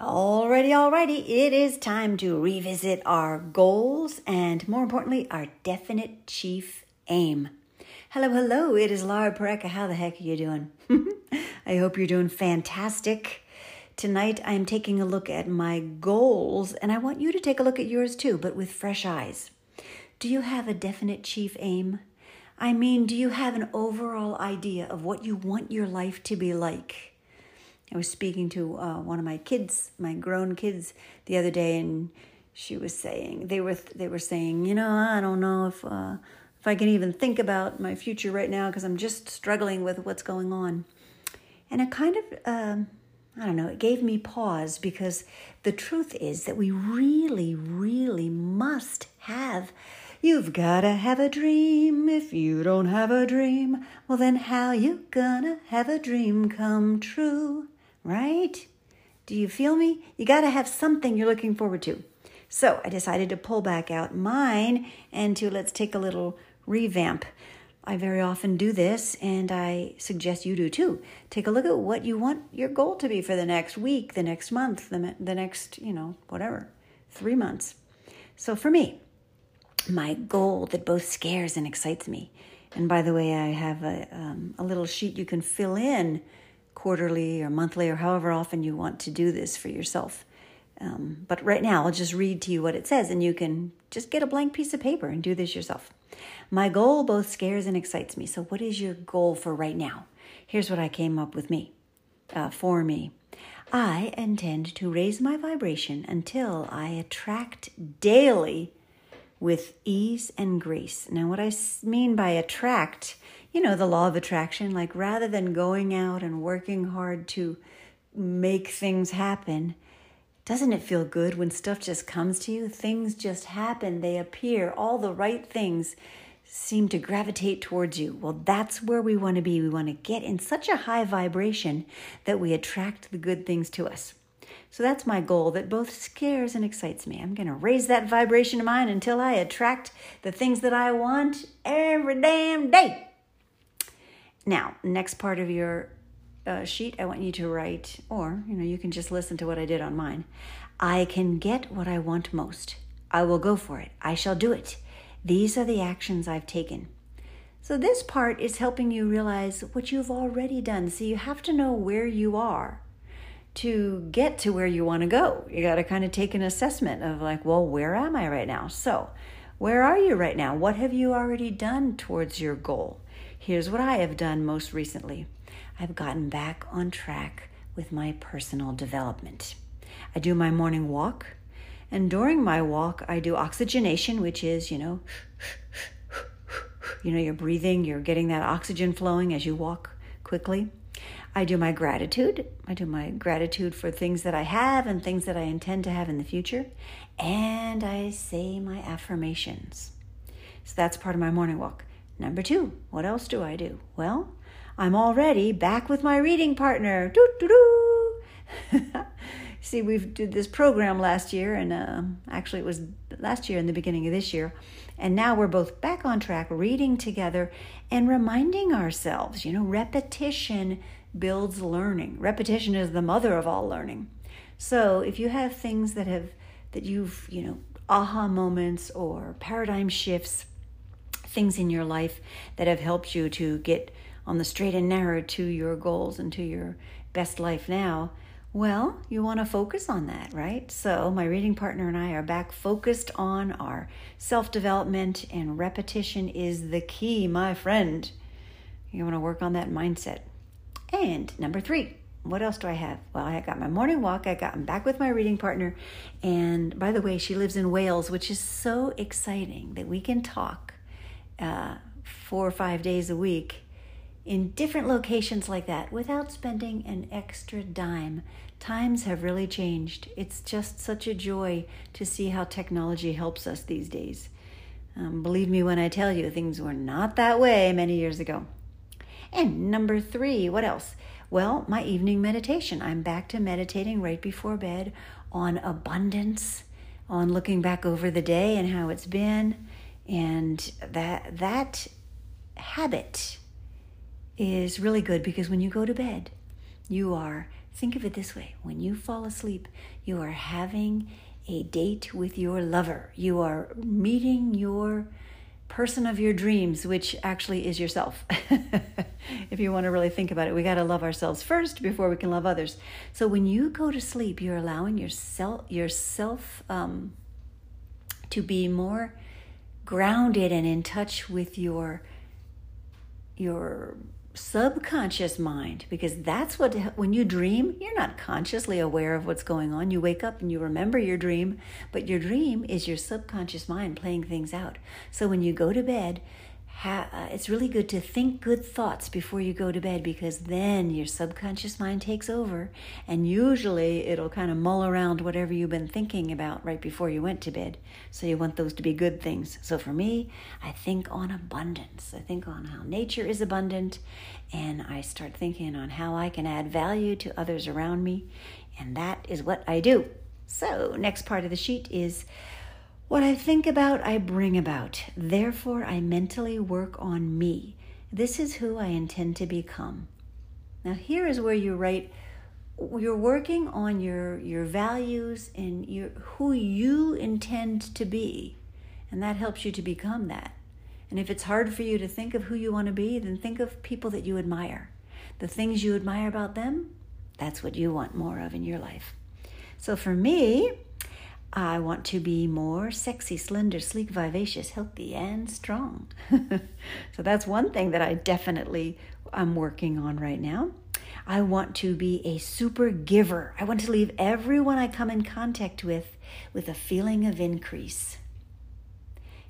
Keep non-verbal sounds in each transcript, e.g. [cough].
Alrighty, alrighty, it is time to revisit our goals and more importantly, our definite chief aim. Hello, hello, it is Laura Pareka. How the heck are you doing? [laughs] I hope you're doing fantastic. Tonight I'm taking a look at my goals and I want you to take a look at yours too, but with fresh eyes. Do you have a definite chief aim? I mean, do you have an overall idea of what you want your life to be like? I was speaking to uh, one of my kids, my grown kids, the other day, and she was saying they were they were saying, you know, I don't know if uh, if I can even think about my future right now because I'm just struggling with what's going on, and it kind of. Um, I don't know, it gave me pause because the truth is that we really, really must have. You've gotta have a dream. If you don't have a dream, well, then how you gonna have a dream come true? Right? Do you feel me? You got to have something you're looking forward to. So I decided to pull back out mine and to let's take a little revamp. I very often do this, and I suggest you do too. Take a look at what you want your goal to be for the next week, the next month, the, the next, you know, whatever, three months. So for me, my goal that both scares and excites me. And by the way, I have a, um, a little sheet you can fill in quarterly or monthly or however often you want to do this for yourself. Um, but right now, I'll just read to you what it says, and you can just get a blank piece of paper and do this yourself. My goal both scares and excites me. So, what is your goal for right now? Here's what I came up with me, uh, for me. I intend to raise my vibration until I attract daily with ease and grace. Now, what I mean by attract you know, the law of attraction. Like rather than going out and working hard to make things happen, doesn't it feel good when stuff just comes to you? Things just happen, they appear, all the right things seem to gravitate towards you. Well, that's where we want to be. We want to get in such a high vibration that we attract the good things to us. So that's my goal that both scares and excites me. I'm going to raise that vibration of mine until I attract the things that I want every damn day. Now, next part of your uh, sheet, I want you to write, or you know, you can just listen to what I did on mine. I can get what I want most. I will go for it. I shall do it. These are the actions I've taken. So, this part is helping you realize what you've already done. So, you have to know where you are to get to where you want to go. You got to kind of take an assessment of, like, well, where am I right now? So, where are you right now? What have you already done towards your goal? Here's what I have done most recently I've gotten back on track with my personal development. I do my morning walk, and during my walk, I do oxygenation, which is, you know, you know, you're breathing, you're getting that oxygen flowing as you walk quickly. I do my gratitude. I do my gratitude for things that I have and things that I intend to have in the future. And I say my affirmations. So that's part of my morning walk. Number two, what else do I do? Well, I'm already back with my reading partner. Doo, doo, doo. [laughs] See, we did this program last year, and uh, actually it was last year in the beginning of this year. And now we're both back on track, reading together and reminding ourselves. You know, repetition builds learning. Repetition is the mother of all learning. So if you have things that have that you've you know aha moments or paradigm shifts things in your life that have helped you to get on the straight and narrow to your goals and to your best life now, well, you want to focus on that, right? So, my reading partner and I are back focused on our self development, and repetition is the key, my friend. You want to work on that mindset. And number three, what else do I have? Well, I got my morning walk. I got I'm back with my reading partner. And by the way, she lives in Wales, which is so exciting that we can talk uh, four or five days a week in different locations like that without spending an extra dime. Times have really changed. It's just such a joy to see how technology helps us these days. Um, believe me when I tell you, things were not that way many years ago. And number three, what else? Well, my evening meditation. I'm back to meditating right before bed on abundance, on looking back over the day and how it's been and that that habit is really good because when you go to bed, you are Think of it this way when you fall asleep, you are having a date with your lover. You are meeting your person of your dreams, which actually is yourself. [laughs] if you want to really think about it, we got to love ourselves first before we can love others. So when you go to sleep, you're allowing yourself yourself um, to be more grounded and in touch with your your subconscious mind because that's what when you dream you're not consciously aware of what's going on. You wake up and you remember your dream but your dream is your subconscious mind playing things out. So when you go to bed ha- uh, it's really good to think good thoughts before you go to bed because then your subconscious mind takes over and usually it'll kind of mull around whatever you've been thinking about right before you went to bed. So you want those to be good things. So for me, I think on abundance. I think on how nature is abundant and I start thinking on how I can add value to others around me. And that is what I do. So, next part of the sheet is what I think about, I bring about. Therefore, I mentally work on me. This is who I intend to become. Now, here is where you write you're working on your your values and your who you intend to be and that helps you to become that and if it's hard for you to think of who you want to be then think of people that you admire the things you admire about them that's what you want more of in your life so for me I want to be more sexy, slender, sleek, vivacious, healthy, and strong. [laughs] so that's one thing that I definitely am working on right now. I want to be a super giver. I want to leave everyone I come in contact with with a feeling of increase.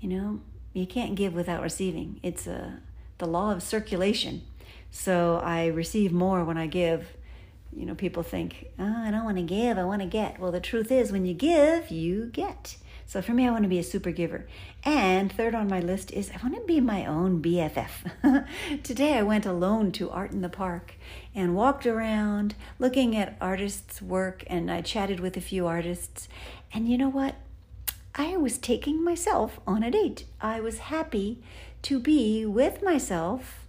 You know, you can't give without receiving. It's a, uh, the law of circulation. So I receive more when I give you know, people think, oh, I don't want to give, I want to get. Well, the truth is, when you give, you get. So for me, I want to be a super giver. And third on my list is I want to be my own BFF. [laughs] Today, I went alone to Art in the Park and walked around looking at artists' work, and I chatted with a few artists. And you know what? I was taking myself on a date. I was happy to be with myself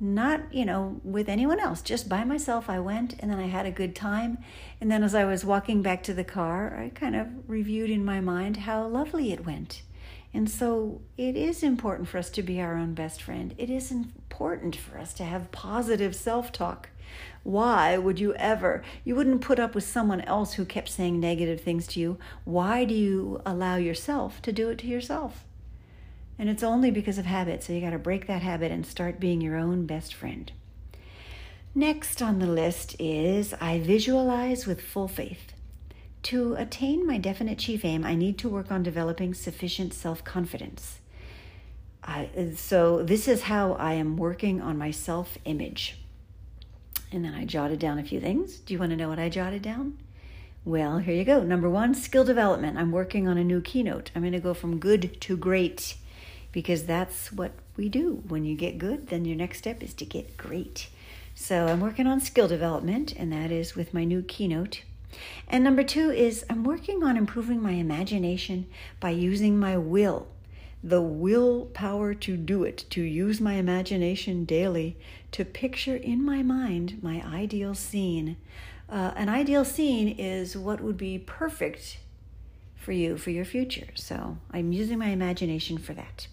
not, you know, with anyone else, just by myself. I went and then I had a good time. And then as I was walking back to the car, I kind of reviewed in my mind how lovely it went. And so it is important for us to be our own best friend. It is important for us to have positive self talk. Why would you ever? You wouldn't put up with someone else who kept saying negative things to you. Why do you allow yourself to do it to yourself? And it's only because of habit. So you got to break that habit and start being your own best friend. Next on the list is I visualize with full faith. To attain my definite chief aim, I need to work on developing sufficient self confidence. so, this is how I am working on my self image. And then I jotted down a few things. Do you want to know what I jotted down? Well, here you go. Number one, skill development. I'm working on a new keynote. I'm going to go from good to great because that's what we do. When you get good, then your next step is to get great. So I'm working on skill development, and that is with my new keynote. And number two is I'm working on improving my imagination by using my will, the willpower to do it, to use my imagination daily, to picture in my mind my ideal scene. Uh, an ideal scene is what would be perfect for you for your future. So I'm using my imagination for that.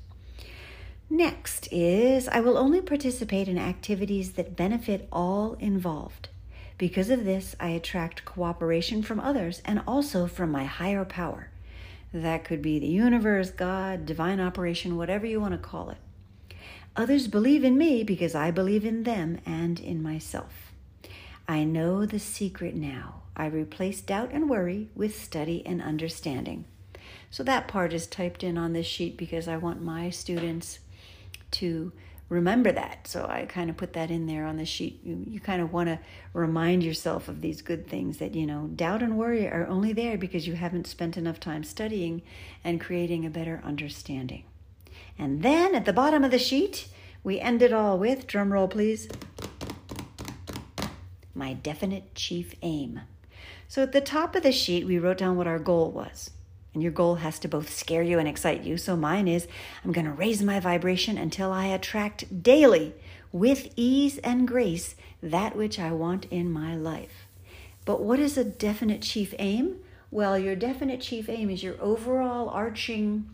Next is I will only participate in activities that benefit all involved. Because of this, I attract cooperation from others and also from my higher power. That could be the universe, God, divine operation, whatever you want to call it. Others believe in me because I believe in them and in myself. I know the secret now. I replace doubt and worry with study and understanding. So that part is typed in on this sheet because I want my students to remember that. So I kind of put that in there on the sheet. You, you kind of want to remind yourself of these good things that, you know, doubt and worry are only there because you haven't spent enough time studying and creating a better understanding. And then at the bottom of the sheet, we end it all with drum roll, please. My definite chief aim. So at the top of the sheet, we wrote down what our goal was. And your goal has to both scare you and excite you. So mine is I'm going to raise my vibration until I attract daily, with ease and grace, that which I want in my life. But what is a definite chief aim? Well, your definite chief aim is your overall arching,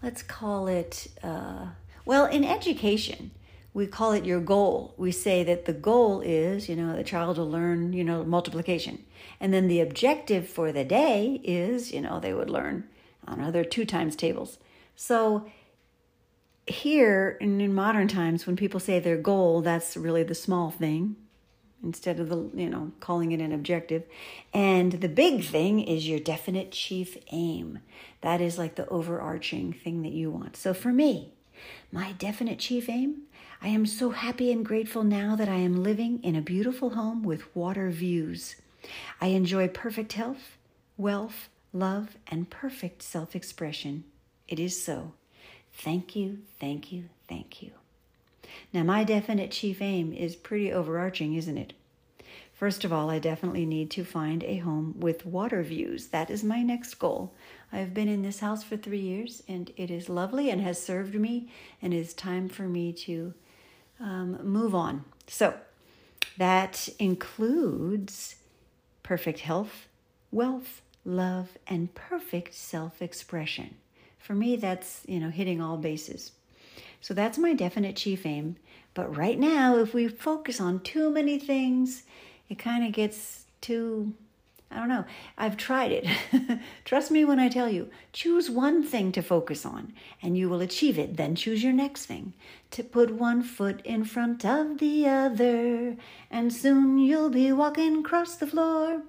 let's call it, uh, well, in education, we call it your goal. We say that the goal is, you know, the child will learn, you know, multiplication. And then the objective for the day is, you know, they would learn, they're two times tables. So here in, in modern times, when people say their goal, that's really the small thing instead of the, you know, calling it an objective. And the big thing is your definite chief aim. That is like the overarching thing that you want. So for me, my definite chief aim I am so happy and grateful now that I am living in a beautiful home with water views. I enjoy perfect health, wealth, love, and perfect self expression. It is so. Thank you, thank you, thank you. Now, my definite chief aim is pretty overarching, isn't it? First of all, I definitely need to find a home with water views. That is my next goal. I've been in this house for three years and it is lovely and has served me, and it is time for me to um, move on. So, that includes perfect health, wealth, love, and perfect self expression. For me, that's, you know, hitting all bases. So that's my definite chief aim. But right now, if we focus on too many things, it kind of gets too I don't know. I've tried it. [laughs] Trust me when I tell you, choose one thing to focus on and you will achieve it. Then choose your next thing to put one foot in front of the other, and soon you'll be walking across the floor.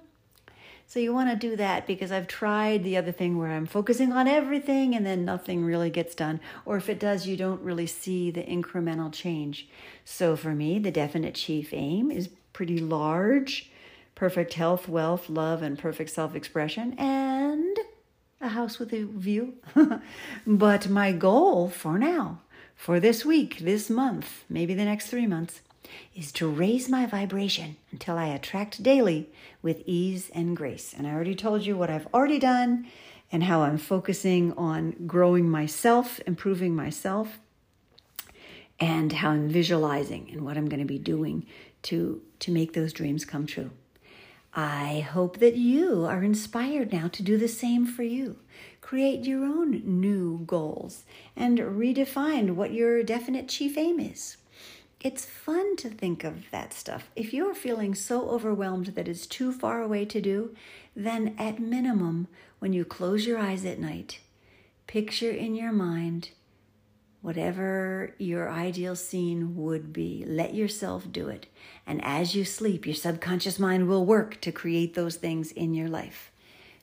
So you want to do that because I've tried the other thing where I'm focusing on everything and then nothing really gets done. Or if it does, you don't really see the incremental change. So for me, the definite chief aim is pretty large perfect health, wealth, love, and perfect self expression, and a house with a view. [laughs] but my goal for now, for this week, this month, maybe the next three months, is to raise my vibration until I attract daily with ease and grace. And I already told you what I've already done and how I'm focusing on growing myself, improving myself, and how I'm visualizing and what I'm going to be doing to, to make those dreams come true. I hope that you are inspired now to do the same for you. Create your own new goals and redefine what your definite chief aim is. It's fun to think of that stuff. If you're feeling so overwhelmed that it's too far away to do, then at minimum, when you close your eyes at night, picture in your mind whatever your ideal scene would be. Let yourself do it. And as you sleep, your subconscious mind will work to create those things in your life.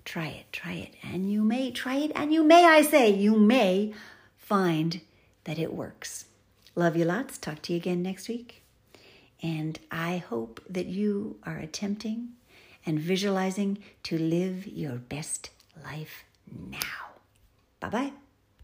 Try it, try it, and you may try it, and you may, I say, you may find that it works. Love you lots. Talk to you again next week. And I hope that you are attempting and visualizing to live your best life now. Bye bye.